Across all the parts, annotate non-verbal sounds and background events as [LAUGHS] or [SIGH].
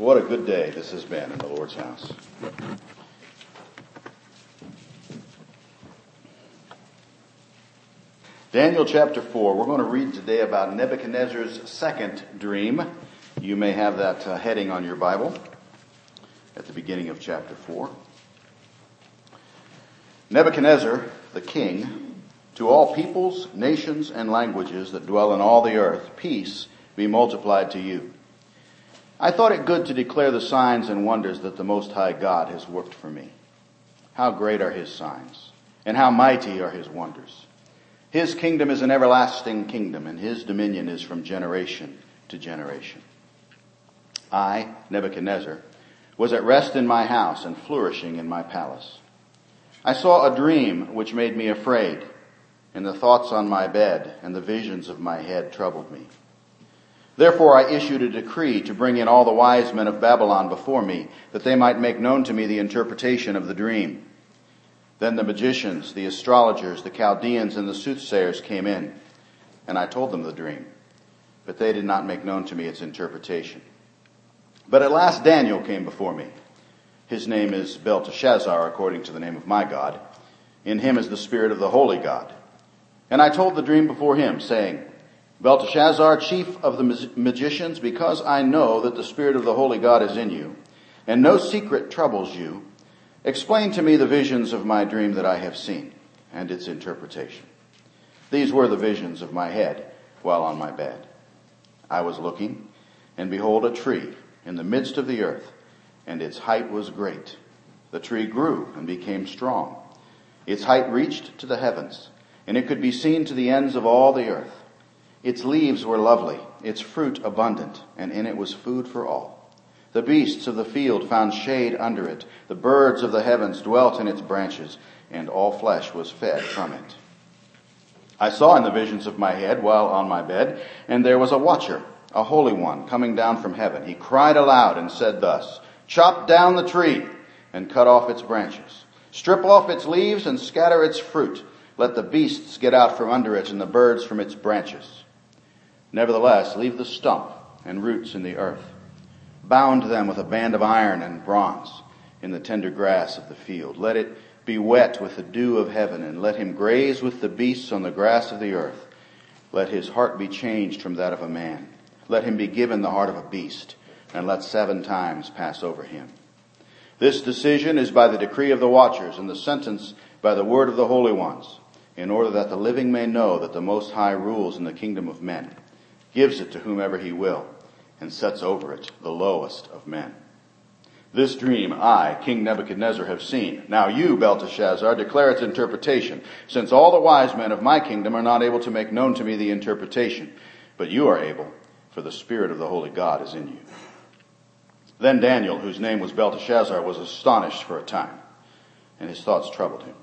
What a good day this has been in the Lord's house. Daniel chapter 4. We're going to read today about Nebuchadnezzar's second dream. You may have that uh, heading on your Bible at the beginning of chapter 4. Nebuchadnezzar, the king, to all peoples, nations, and languages that dwell in all the earth, peace be multiplied to you. I thought it good to declare the signs and wonders that the Most High God has worked for me. How great are His signs, and how mighty are His wonders. His kingdom is an everlasting kingdom, and His dominion is from generation to generation. I, Nebuchadnezzar, was at rest in my house and flourishing in my palace. I saw a dream which made me afraid, and the thoughts on my bed and the visions of my head troubled me. Therefore I issued a decree to bring in all the wise men of Babylon before me, that they might make known to me the interpretation of the dream. Then the magicians, the astrologers, the Chaldeans, and the soothsayers came in, and I told them the dream, but they did not make known to me its interpretation. But at last Daniel came before me. His name is Belteshazzar, according to the name of my God. In him is the spirit of the holy God. And I told the dream before him, saying, Belteshazzar, chief of the magicians, because I know that the Spirit of the Holy God is in you, and no secret troubles you, explain to me the visions of my dream that I have seen, and its interpretation. These were the visions of my head while on my bed. I was looking, and behold a tree in the midst of the earth, and its height was great. The tree grew and became strong. Its height reached to the heavens, and it could be seen to the ends of all the earth. Its leaves were lovely, its fruit abundant, and in it was food for all. The beasts of the field found shade under it. The birds of the heavens dwelt in its branches, and all flesh was fed from it. I saw in the visions of my head while on my bed, and there was a watcher, a holy one, coming down from heaven. He cried aloud and said thus, Chop down the tree and cut off its branches. Strip off its leaves and scatter its fruit. Let the beasts get out from under it and the birds from its branches. Nevertheless, leave the stump and roots in the earth. Bound them with a band of iron and bronze in the tender grass of the field. Let it be wet with the dew of heaven, and let him graze with the beasts on the grass of the earth. Let his heart be changed from that of a man. Let him be given the heart of a beast, and let seven times pass over him. This decision is by the decree of the watchers, and the sentence by the word of the holy ones, in order that the living may know that the Most High rules in the kingdom of men gives it to whomever he will, and sets over it the lowest of men. This dream I, King Nebuchadnezzar, have seen. Now you, Belteshazzar, declare its interpretation, since all the wise men of my kingdom are not able to make known to me the interpretation, but you are able, for the Spirit of the Holy God is in you. Then Daniel, whose name was Belteshazzar, was astonished for a time, and his thoughts troubled him.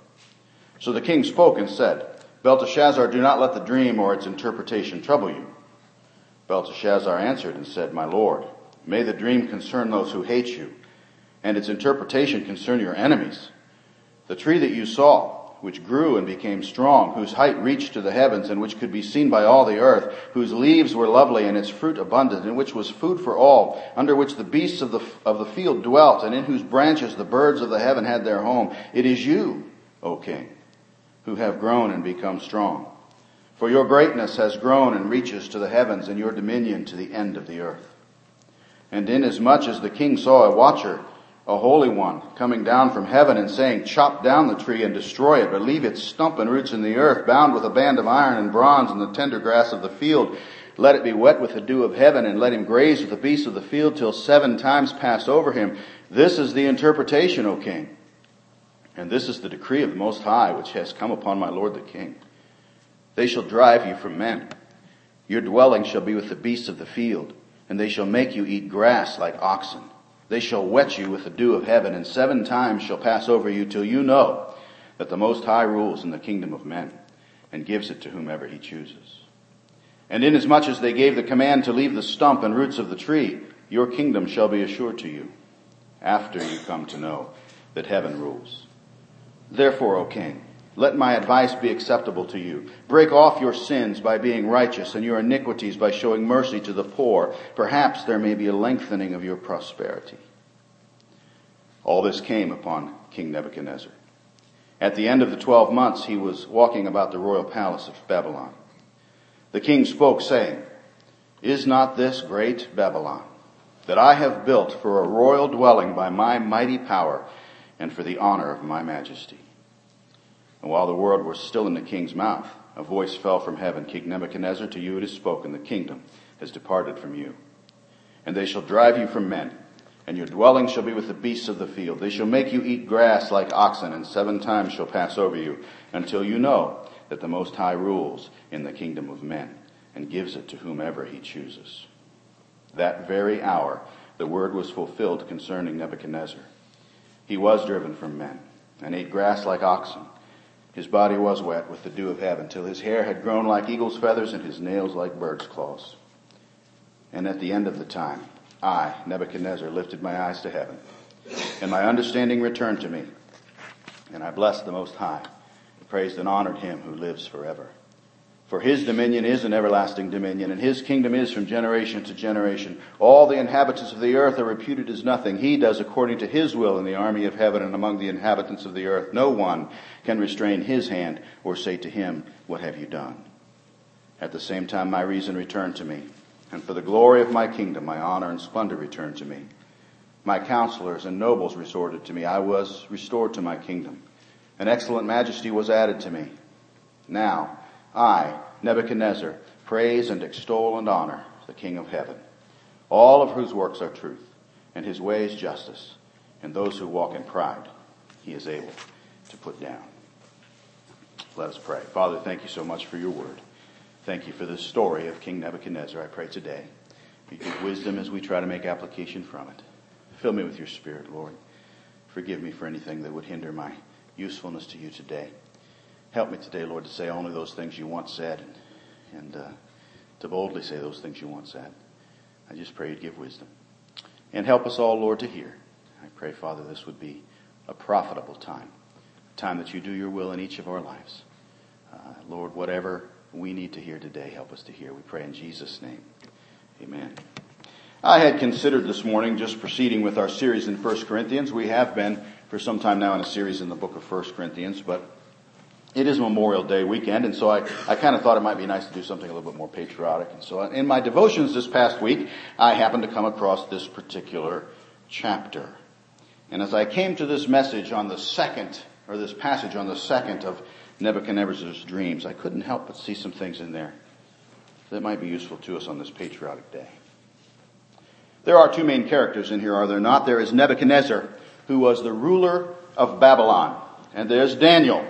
So the king spoke and said, Belteshazzar, do not let the dream or its interpretation trouble you. Belteshazzar answered and said, My Lord, may the dream concern those who hate you, and its interpretation concern your enemies. The tree that you saw, which grew and became strong, whose height reached to the heavens, and which could be seen by all the earth, whose leaves were lovely and its fruit abundant, and which was food for all, under which the beasts of the, of the field dwelt, and in whose branches the birds of the heaven had their home. It is you, O king, who have grown and become strong. For your greatness has grown and reaches to the heavens and your dominion to the end of the earth. And inasmuch as the king saw a watcher, a holy one, coming down from heaven and saying, chop down the tree and destroy it, but leave its stump and roots in the earth, bound with a band of iron and bronze in the tender grass of the field. Let it be wet with the dew of heaven and let him graze with the beasts of the field till seven times pass over him. This is the interpretation, O king. And this is the decree of the Most High, which has come upon my Lord the king. They shall drive you from men. Your dwelling shall be with the beasts of the field, and they shall make you eat grass like oxen. They shall wet you with the dew of heaven, and seven times shall pass over you till you know that the Most High rules in the kingdom of men, and gives it to whomever he chooses. And inasmuch as they gave the command to leave the stump and roots of the tree, your kingdom shall be assured to you, after you come to know that heaven rules. Therefore, O king, Let my advice be acceptable to you. Break off your sins by being righteous and your iniquities by showing mercy to the poor. Perhaps there may be a lengthening of your prosperity. All this came upon King Nebuchadnezzar. At the end of the twelve months, he was walking about the royal palace of Babylon. The king spoke saying, Is not this great Babylon that I have built for a royal dwelling by my mighty power and for the honor of my majesty? And while the word was still in the king's mouth, a voice fell from heaven, King Nebuchadnezzar, to you it is spoken, the kingdom has departed from you. And they shall drive you from men, and your dwelling shall be with the beasts of the field. They shall make you eat grass like oxen, and seven times shall pass over you, until you know that the Most High rules in the kingdom of men, and gives it to whomever he chooses. That very hour, the word was fulfilled concerning Nebuchadnezzar. He was driven from men, and ate grass like oxen his body was wet with the dew of heaven, till his hair had grown like eagle's feathers and his nails like bird's claws. And at the end of the time, I, Nebuchadnezzar, lifted my eyes to heaven, and my understanding returned to me. And I blessed the Most High, praised and honored him who lives forever. For his dominion is an everlasting dominion, and his kingdom is from generation to generation. All the inhabitants of the earth are reputed as nothing. He does according to his will in the army of heaven and among the inhabitants of the earth. No one can restrain his hand or say to him, What have you done? At the same time, my reason returned to me, and for the glory of my kingdom, my honor and splendor returned to me. My counselors and nobles resorted to me. I was restored to my kingdom. An excellent majesty was added to me. Now, I, Nebuchadnezzar, praise and extol and honor the King of heaven, all of whose works are truth, and his ways justice, and those who walk in pride he is able to put down. Let us pray. Father, thank you so much for your word. Thank you for this story of King Nebuchadnezzar. I pray today you give wisdom as we try to make application from it. Fill me with your spirit, Lord. Forgive me for anything that would hinder my usefulness to you today. Help me today, Lord, to say only those things you once said and, and uh, to boldly say those things you once said. I just pray you'd give wisdom. And help us all, Lord, to hear. I pray, Father, this would be a profitable time, a time that you do your will in each of our lives. Uh, Lord, whatever we need to hear today, help us to hear. We pray in Jesus' name. Amen. I had considered this morning just proceeding with our series in 1 Corinthians. We have been for some time now in a series in the book of 1 Corinthians, but it is Memorial Day weekend, and so I, I kind of thought it might be nice to do something a little bit more patriotic. And so in my devotions this past week, I happened to come across this particular chapter. And as I came to this message on the second, or this passage on the second of Nebuchadnezzar's dreams, I couldn't help but see some things in there that might be useful to us on this patriotic day. There are two main characters in here, are there not? There is Nebuchadnezzar, who was the ruler of Babylon. And there's Daniel,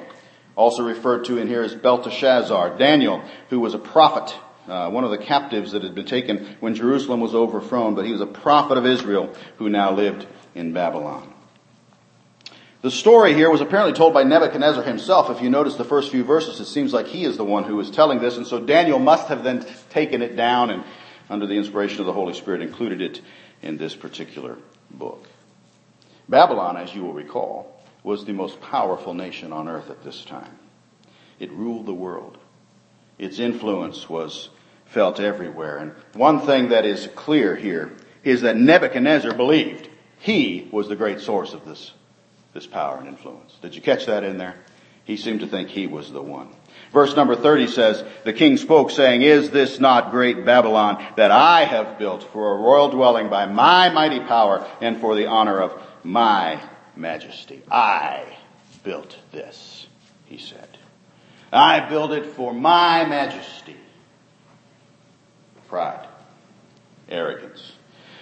also referred to in here as Belteshazzar, Daniel, who was a prophet, uh, one of the captives that had been taken when Jerusalem was overthrown, but he was a prophet of Israel who now lived in Babylon. The story here was apparently told by Nebuchadnezzar himself. If you notice the first few verses, it seems like he is the one who is telling this, and so Daniel must have then taken it down and, under the inspiration of the Holy Spirit, included it in this particular book. Babylon, as you will recall, was the most powerful nation on earth at this time. It ruled the world. Its influence was felt everywhere. And one thing that is clear here is that Nebuchadnezzar believed he was the great source of this, this power and influence. Did you catch that in there? He seemed to think he was the one. Verse number 30 says, The king spoke saying, Is this not great Babylon that I have built for a royal dwelling by my mighty power and for the honor of my majesty. I built this, he said. I built it for my majesty. Pride. Arrogance.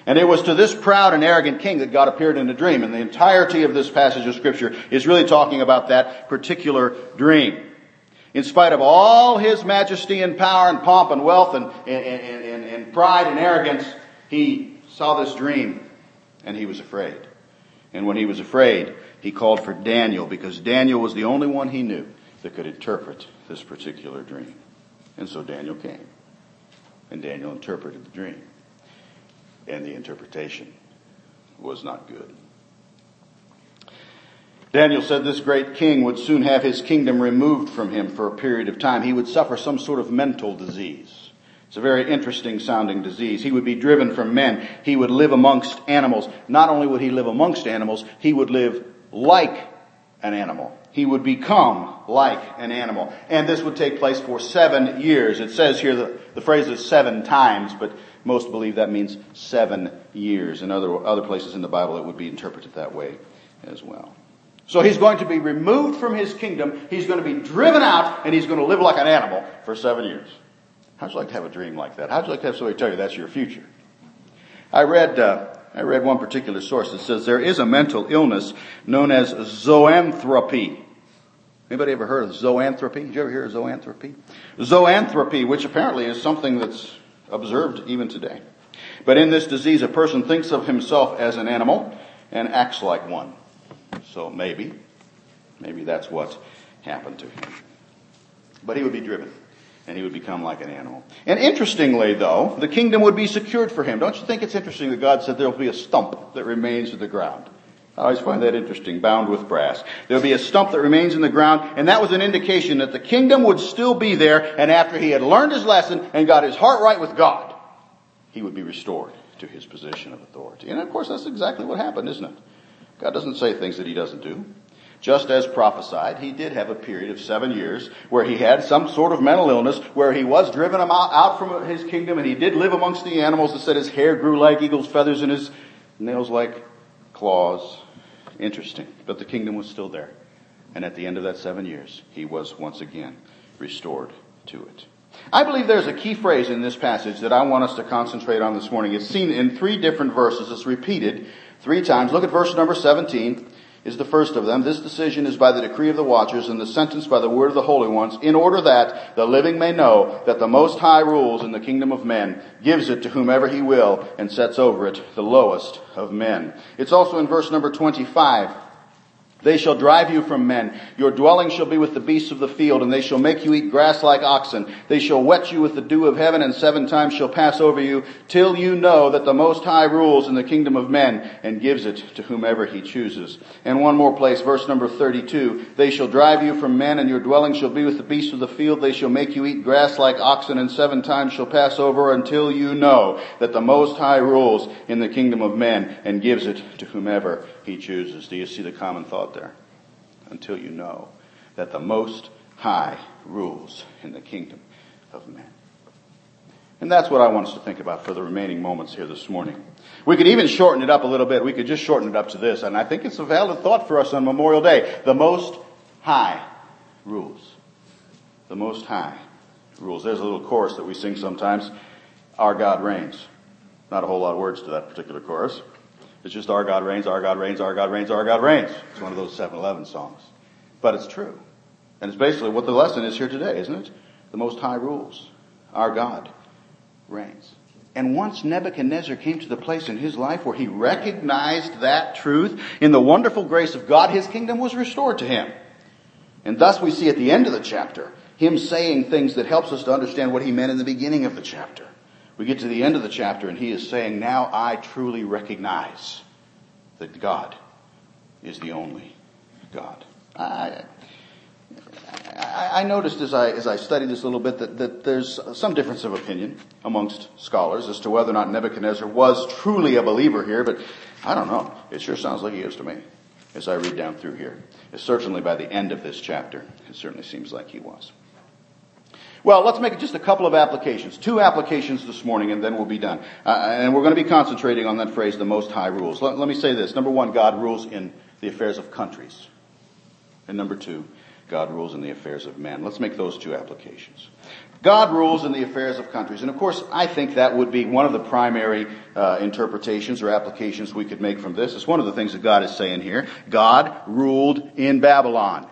And it was to this proud and arrogant king that God appeared in a dream. And the entirety of this passage of scripture is really talking about that particular dream. In spite of all his majesty and power and pomp and wealth and, and, and, and, pride and arrogance, he saw this dream and he was afraid. And when he was afraid, he called for Daniel because Daniel was the only one he knew that could interpret this particular dream. And so Daniel came. And Daniel interpreted the dream. And the interpretation was not good. Daniel said this great king would soon have his kingdom removed from him for a period of time. He would suffer some sort of mental disease. It's a very interesting sounding disease. He would be driven from men. He would live amongst animals. Not only would he live amongst animals, he would live like an animal. He would become like an animal. And this would take place for seven years. It says here that the phrase is seven times, but most believe that means seven years. In other, other places in the Bible, it would be interpreted that way as well. So he's going to be removed from his kingdom. He's going to be driven out and he's going to live like an animal for seven years. How'd you like to have a dream like that? How'd you like to have somebody tell you that's your future? I read, uh, I read one particular source that says there is a mental illness known as zoanthropy. Anybody ever heard of zoanthropy? Did you ever hear of zoanthropy? Zoanthropy, which apparently is something that's observed even today. But in this disease, a person thinks of himself as an animal and acts like one. So maybe, maybe that's what happened to him. But he would be driven and he would become like an animal. And interestingly though, the kingdom would be secured for him. Don't you think it's interesting that God said there will be a stump that remains in the ground? I always find that interesting, bound with brass. There'll be a stump that remains in the ground, and that was an indication that the kingdom would still be there, and after he had learned his lesson and got his heart right with God, he would be restored to his position of authority. And of course, that's exactly what happened, isn't it? God doesn't say things that he doesn't do. Just as prophesied, he did have a period of seven years where he had some sort of mental illness, where he was driven out from his kingdom, and he did live amongst the animals. It said his hair grew like eagle's feathers and his nails like claws. Interesting. But the kingdom was still there. And at the end of that seven years, he was once again restored to it. I believe there's a key phrase in this passage that I want us to concentrate on this morning. It's seen in three different verses. It's repeated three times. Look at verse number 17 is the first of them. This decision is by the decree of the watchers and the sentence by the word of the holy ones in order that the living may know that the most high rules in the kingdom of men, gives it to whomever he will and sets over it the lowest of men. It's also in verse number 25. They shall drive you from men. Your dwelling shall be with the beasts of the field, and they shall make you eat grass like oxen. They shall wet you with the dew of heaven, and seven times shall pass over you, till you know that the Most High rules in the kingdom of men, and gives it to whomever he chooses. And one more place, verse number 32. They shall drive you from men, and your dwelling shall be with the beasts of the field. They shall make you eat grass like oxen, and seven times shall pass over until you know that the Most High rules in the kingdom of men, and gives it to whomever he chooses. Do you see the common thought there? Until you know that the Most High rules in the kingdom of men. And that's what I want us to think about for the remaining moments here this morning. We could even shorten it up a little bit. We could just shorten it up to this, and I think it's a valid thought for us on Memorial Day. The Most High rules. The Most High rules. There's a little chorus that we sing sometimes. Our God reigns. Not a whole lot of words to that particular chorus. It's just our God reigns, our God reigns, our God reigns, our God reigns. It's one of those 7-Eleven songs. But it's true. And it's basically what the lesson is here today, isn't it? The Most High rules. Our God reigns. And once Nebuchadnezzar came to the place in his life where he recognized that truth in the wonderful grace of God, his kingdom was restored to him. And thus we see at the end of the chapter, him saying things that helps us to understand what he meant in the beginning of the chapter. We get to the end of the chapter and he is saying, now I truly recognize that God is the only God. I, I, noticed as I, as I studied this a little bit that, that there's some difference of opinion amongst scholars as to whether or not Nebuchadnezzar was truly a believer here, but I don't know. It sure sounds like he is to me as I read down through here. certainly by the end of this chapter, it certainly seems like he was. Well, let's make just a couple of applications. Two applications this morning and then we'll be done. Uh, and we're going to be concentrating on that phrase, the most high rules. Let, let me say this. Number one, God rules in the affairs of countries. And number two, God rules in the affairs of men. Let's make those two applications. God rules in the affairs of countries. And of course, I think that would be one of the primary uh, interpretations or applications we could make from this. It's one of the things that God is saying here. God ruled in Babylon.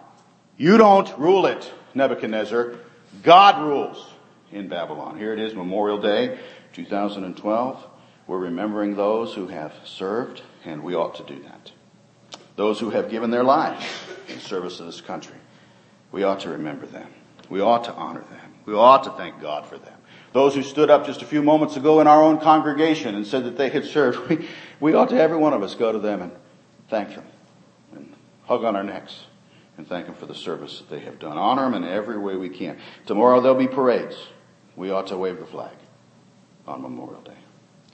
You don't rule it, Nebuchadnezzar. God rules in Babylon. Here it is, Memorial Day, 2012. We're remembering those who have served, and we ought to do that. Those who have given their lives in service to this country. We ought to remember them. We ought to honor them. We ought to thank God for them. Those who stood up just a few moments ago in our own congregation and said that they had served, [LAUGHS] we, we ought to, every one of us, go to them and thank them and hug on our necks, and thank them for the service that they have done. Honor them in every way we can. Tomorrow there'll be parades. We ought to wave the flag on Memorial Day.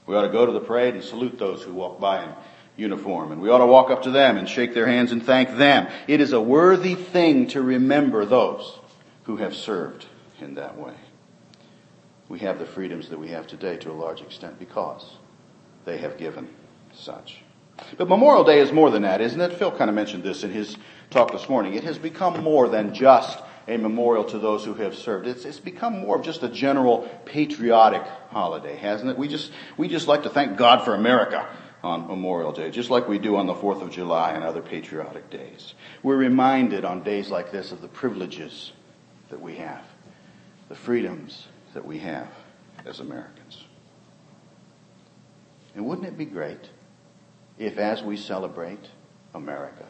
We ought to go to the parade and salute those who walk by in uniform. And we ought to walk up to them and shake their hands and thank them. It is a worthy thing to remember those who have served in that way. We have the freedoms that we have today to a large extent because they have given such. But Memorial Day is more than that, isn't it? Phil kind of mentioned this in his talk this morning. It has become more than just a memorial to those who have served. It's, it's become more of just a general patriotic holiday, hasn't it? We just, we just like to thank God for America on Memorial Day, just like we do on the 4th of July and other patriotic days. We're reminded on days like this of the privileges that we have, the freedoms that we have as Americans. And wouldn't it be great if, as we celebrate America,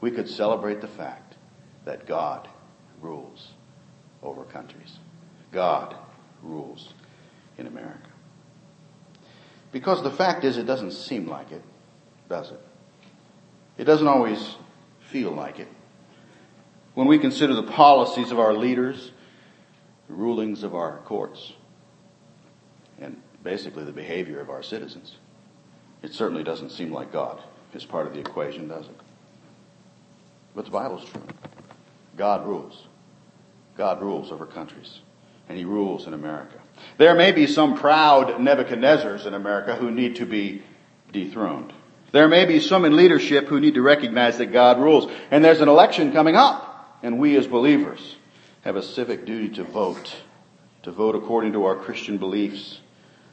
we could celebrate the fact that God rules over countries. God rules in America. Because the fact is, it doesn't seem like it, does it? It doesn't always feel like it. When we consider the policies of our leaders, the rulings of our courts, and basically the behavior of our citizens, it certainly doesn't seem like God is part of the equation, does it? But the Bible's true. God rules. God rules over countries. And He rules in America. There may be some proud Nebuchadnezzars in America who need to be dethroned. There may be some in leadership who need to recognize that God rules. And there's an election coming up. And we as believers have a civic duty to vote. To vote according to our Christian beliefs.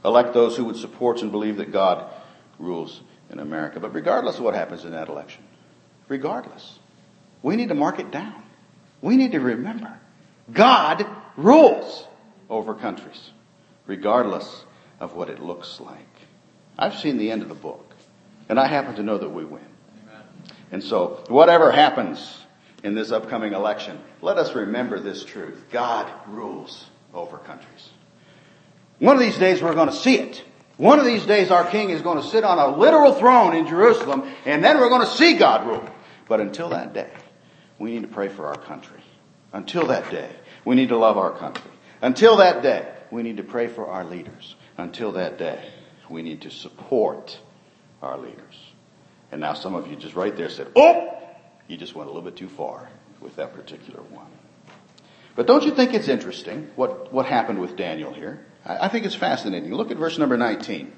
Elect those who would support and believe that God rules in America. But regardless of what happens in that election, regardless, we need to mark it down. We need to remember God rules over countries, regardless of what it looks like. I've seen the end of the book, and I happen to know that we win. And so, whatever happens in this upcoming election, let us remember this truth. God rules over countries. One of these days we're going to see it. One of these days our king is going to sit on a literal throne in Jerusalem, and then we're going to see God rule. But until that day, we need to pray for our country. Until that day, we need to love our country. Until that day, we need to pray for our leaders. Until that day, we need to support our leaders. And now some of you just right there said, oh, you just went a little bit too far with that particular one. But don't you think it's interesting what, what happened with Daniel here? I, think it's fascinating. Look at verse number 19.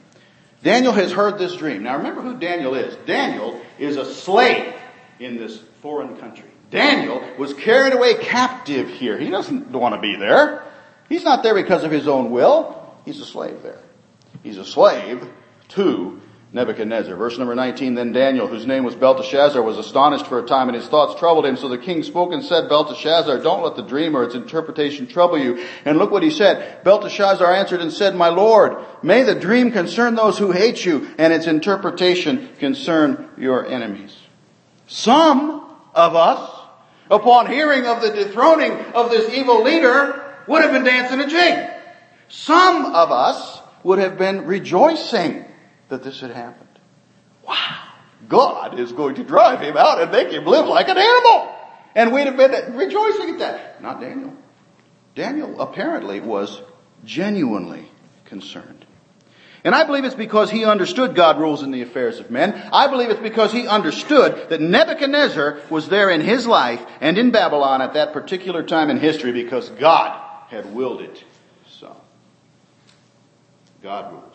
Daniel has heard this dream. Now remember who Daniel is. Daniel is a slave in this foreign country. Daniel was carried away captive here. He doesn't want to be there. He's not there because of his own will. He's a slave there. He's a slave to Nebuchadnezzar. Verse number 19, then Daniel, whose name was Belteshazzar, was astonished for a time and his thoughts troubled him. So the king spoke and said, Belteshazzar, don't let the dream or its interpretation trouble you. And look what he said. Belteshazzar answered and said, my lord, may the dream concern those who hate you and its interpretation concern your enemies. Some of us, upon hearing of the dethroning of this evil leader, would have been dancing a jig. Some of us would have been rejoicing that this had happened. Wow. God is going to drive him out and make him live like an animal. And we'd have been rejoicing at that. Not Daniel. Daniel apparently was genuinely concerned. And I believe it's because he understood God rules in the affairs of men. I believe it's because he understood that Nebuchadnezzar was there in his life and in Babylon at that particular time in history because God had willed it so. God rules.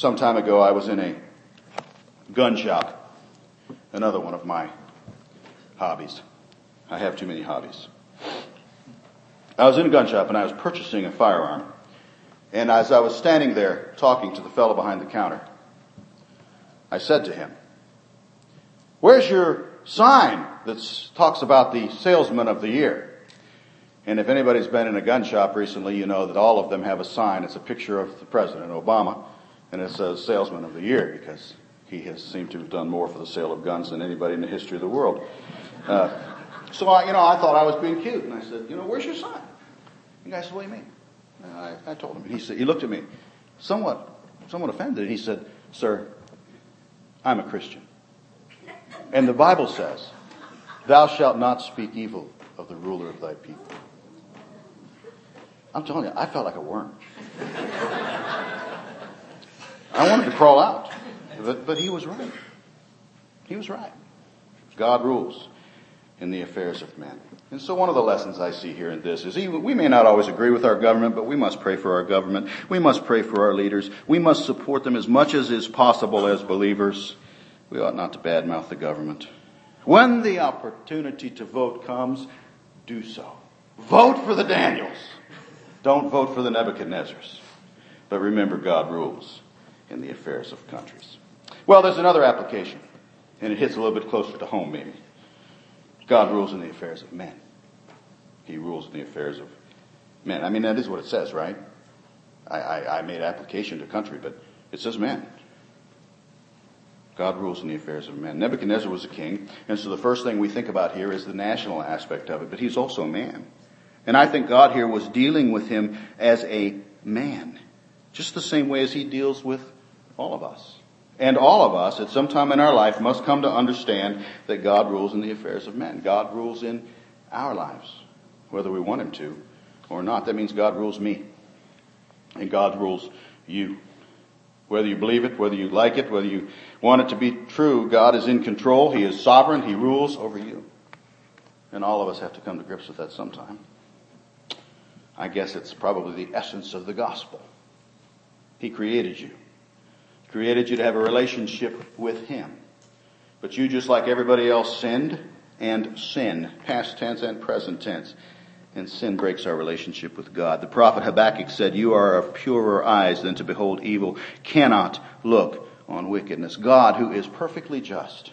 Some time ago, I was in a gun shop, another one of my hobbies. I have too many hobbies. I was in a gun shop and I was purchasing a firearm. And as I was standing there talking to the fellow behind the counter, I said to him, Where's your sign that talks about the salesman of the year? And if anybody's been in a gun shop recently, you know that all of them have a sign. It's a picture of the President Obama, and it says salesman of the year because he has seemed to have done more for the sale of guns than anybody in the history of the world. Uh, so I, you know, I thought I was being cute, and I said, you know, where's your sign? The guy said, what do you mean? I, I told him. He said, he looked at me, somewhat, somewhat offended. and He said, sir, I'm a Christian. And the Bible says, Thou shalt not speak evil of the ruler of thy people. I'm telling you, I felt like a worm. I wanted to crawl out. But, but he was right. He was right. God rules in the affairs of men. And so one of the lessons I see here in this is even, we may not always agree with our government, but we must pray for our government. We must pray for our leaders. We must support them as much as is possible as believers. We ought not to badmouth the government. When the opportunity to vote comes, do so. Vote for the Daniels. Don't vote for the Nebuchadnezzars. But remember, God rules in the affairs of countries. Well, there's another application, and it hits a little bit closer to home, maybe. God rules in the affairs of men. He rules in the affairs of men. I mean, that is what it says, right? I, I, I made application to country, but it says men. God rules in the affairs of men. Nebuchadnezzar was a king, and so the first thing we think about here is the national aspect of it, but he's also a man. And I think God here was dealing with him as a man, just the same way as he deals with all of us. And all of us, at some time in our life, must come to understand that God rules in the affairs of men. God rules in our lives, whether we want him to or not. That means God rules me. And God rules you. Whether you believe it, whether you like it, whether you want it to be true, God is in control. He is sovereign. He rules over you. And all of us have to come to grips with that sometime. I guess it's probably the essence of the gospel. He created you. Created you to have a relationship with Him. But you, just like everybody else, sinned and sin, past tense and present tense. And sin breaks our relationship with God. The prophet Habakkuk said, You are of purer eyes than to behold evil, cannot look on wickedness. God, who is perfectly just,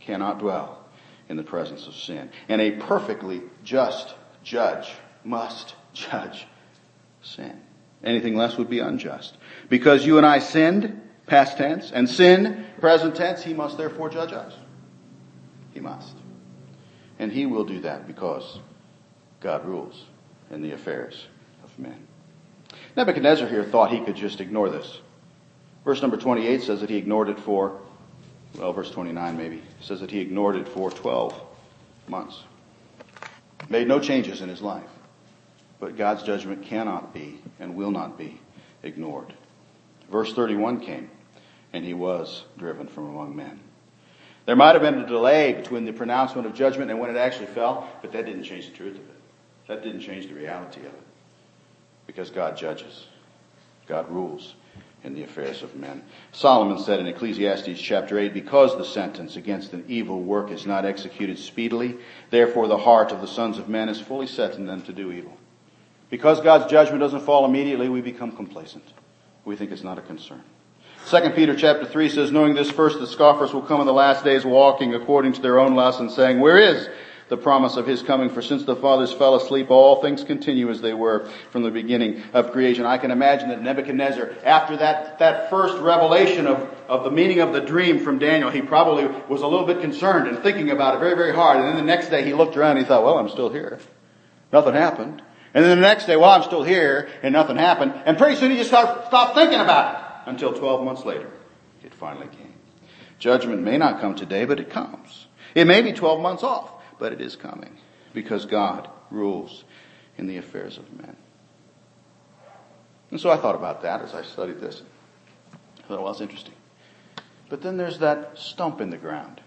cannot dwell in the presence of sin. And a perfectly just judge must judge sin. Anything less would be unjust. Because you and I sinned, past tense, and sin, present tense, he must therefore judge us. He must. And he will do that because God rules in the affairs of men. Nebuchadnezzar here thought he could just ignore this. Verse number 28 says that he ignored it for, well, verse 29 maybe, says that he ignored it for 12 months. Made no changes in his life. But God's judgment cannot be and will not be ignored. Verse 31 came, and he was driven from among men. There might have been a delay between the pronouncement of judgment and when it actually fell, but that didn't change the truth of it. That didn't change the reality of it. Because God judges. God rules in the affairs of men. Solomon said in Ecclesiastes chapter 8, because the sentence against an evil work is not executed speedily, therefore the heart of the sons of men is fully set in them to do evil. Because God's judgment doesn't fall immediately, we become complacent. We think it's not a concern. 2 Peter chapter 3 says, knowing this first, the scoffers will come in the last days walking according to their own lusts and saying, where is the promise of his coming? For since the fathers fell asleep, all things continue as they were from the beginning of creation. I can imagine that Nebuchadnezzar, after that, that first revelation of, of the meaning of the dream from Daniel, he probably was a little bit concerned and thinking about it very, very hard. And then the next day he looked around and he thought, well, I'm still here. Nothing happened. And then the next day, well, I'm still here, and nothing happened. And pretty soon he just stopped thinking about it until 12 months later. It finally came. Judgment may not come today, but it comes. It may be 12 months off, but it is coming because God rules in the affairs of men. And so I thought about that as I studied this. I thought, well, it's interesting. But then there's that stump in the ground.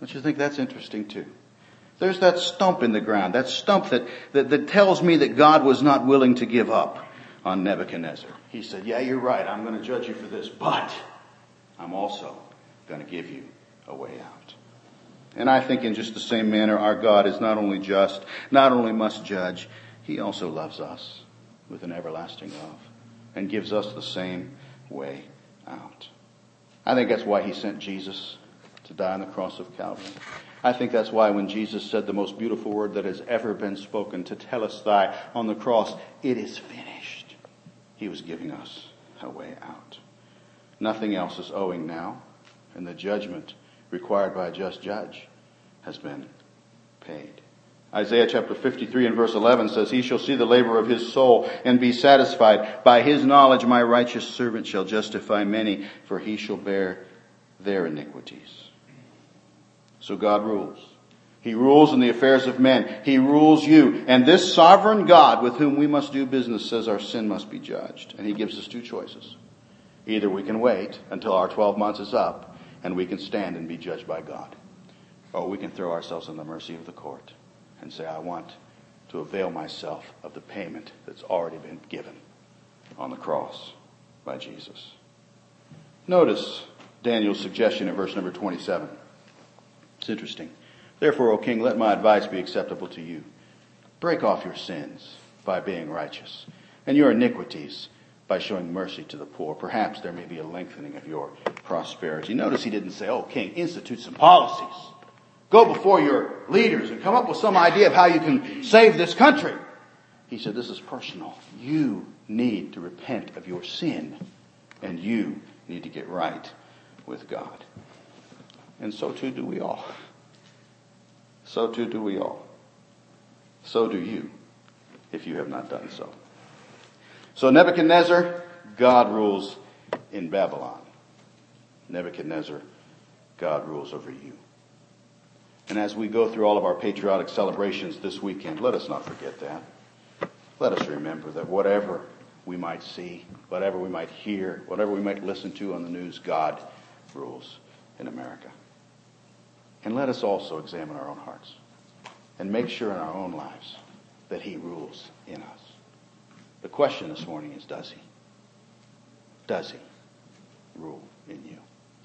Don't you think that's interesting too? There's that stump in the ground, that stump that, that, that tells me that God was not willing to give up on Nebuchadnezzar. He said, yeah, you're right. I'm going to judge you for this, but I'm also going to give you a way out. And I think in just the same manner, our God is not only just, not only must judge, He also loves us with an everlasting love and gives us the same way out. I think that's why He sent Jesus to die on the cross of Calvary. I think that's why when Jesus said the most beautiful word that has ever been spoken, tetelestai, on the cross, it is finished. He was giving us a way out. Nothing else is owing now, and the judgment required by a just judge has been paid. Isaiah chapter 53 and verse 11 says, He shall see the labor of his soul and be satisfied. By his knowledge my righteous servant shall justify many, for he shall bear their iniquities. So God rules. He rules in the affairs of men. He rules you. And this sovereign God with whom we must do business says our sin must be judged. And he gives us two choices. Either we can wait until our 12 months is up and we can stand and be judged by God. Or we can throw ourselves on the mercy of the court and say, I want to avail myself of the payment that's already been given on the cross by Jesus. Notice Daniel's suggestion in verse number 27. It's interesting. Therefore, O king, let my advice be acceptable to you. Break off your sins by being righteous, and your iniquities by showing mercy to the poor. Perhaps there may be a lengthening of your prosperity. Notice he didn't say, Oh, king, institute some policies. Go before your leaders and come up with some idea of how you can save this country. He said, This is personal. You need to repent of your sin, and you need to get right with God. And so too do we all. So too do we all. So do you, if you have not done so. So Nebuchadnezzar, God rules in Babylon. Nebuchadnezzar, God rules over you. And as we go through all of our patriotic celebrations this weekend, let us not forget that. Let us remember that whatever we might see, whatever we might hear, whatever we might listen to on the news, God rules in America. And let us also examine our own hearts and make sure in our own lives that He rules in us. The question this morning is does He? Does He rule in you?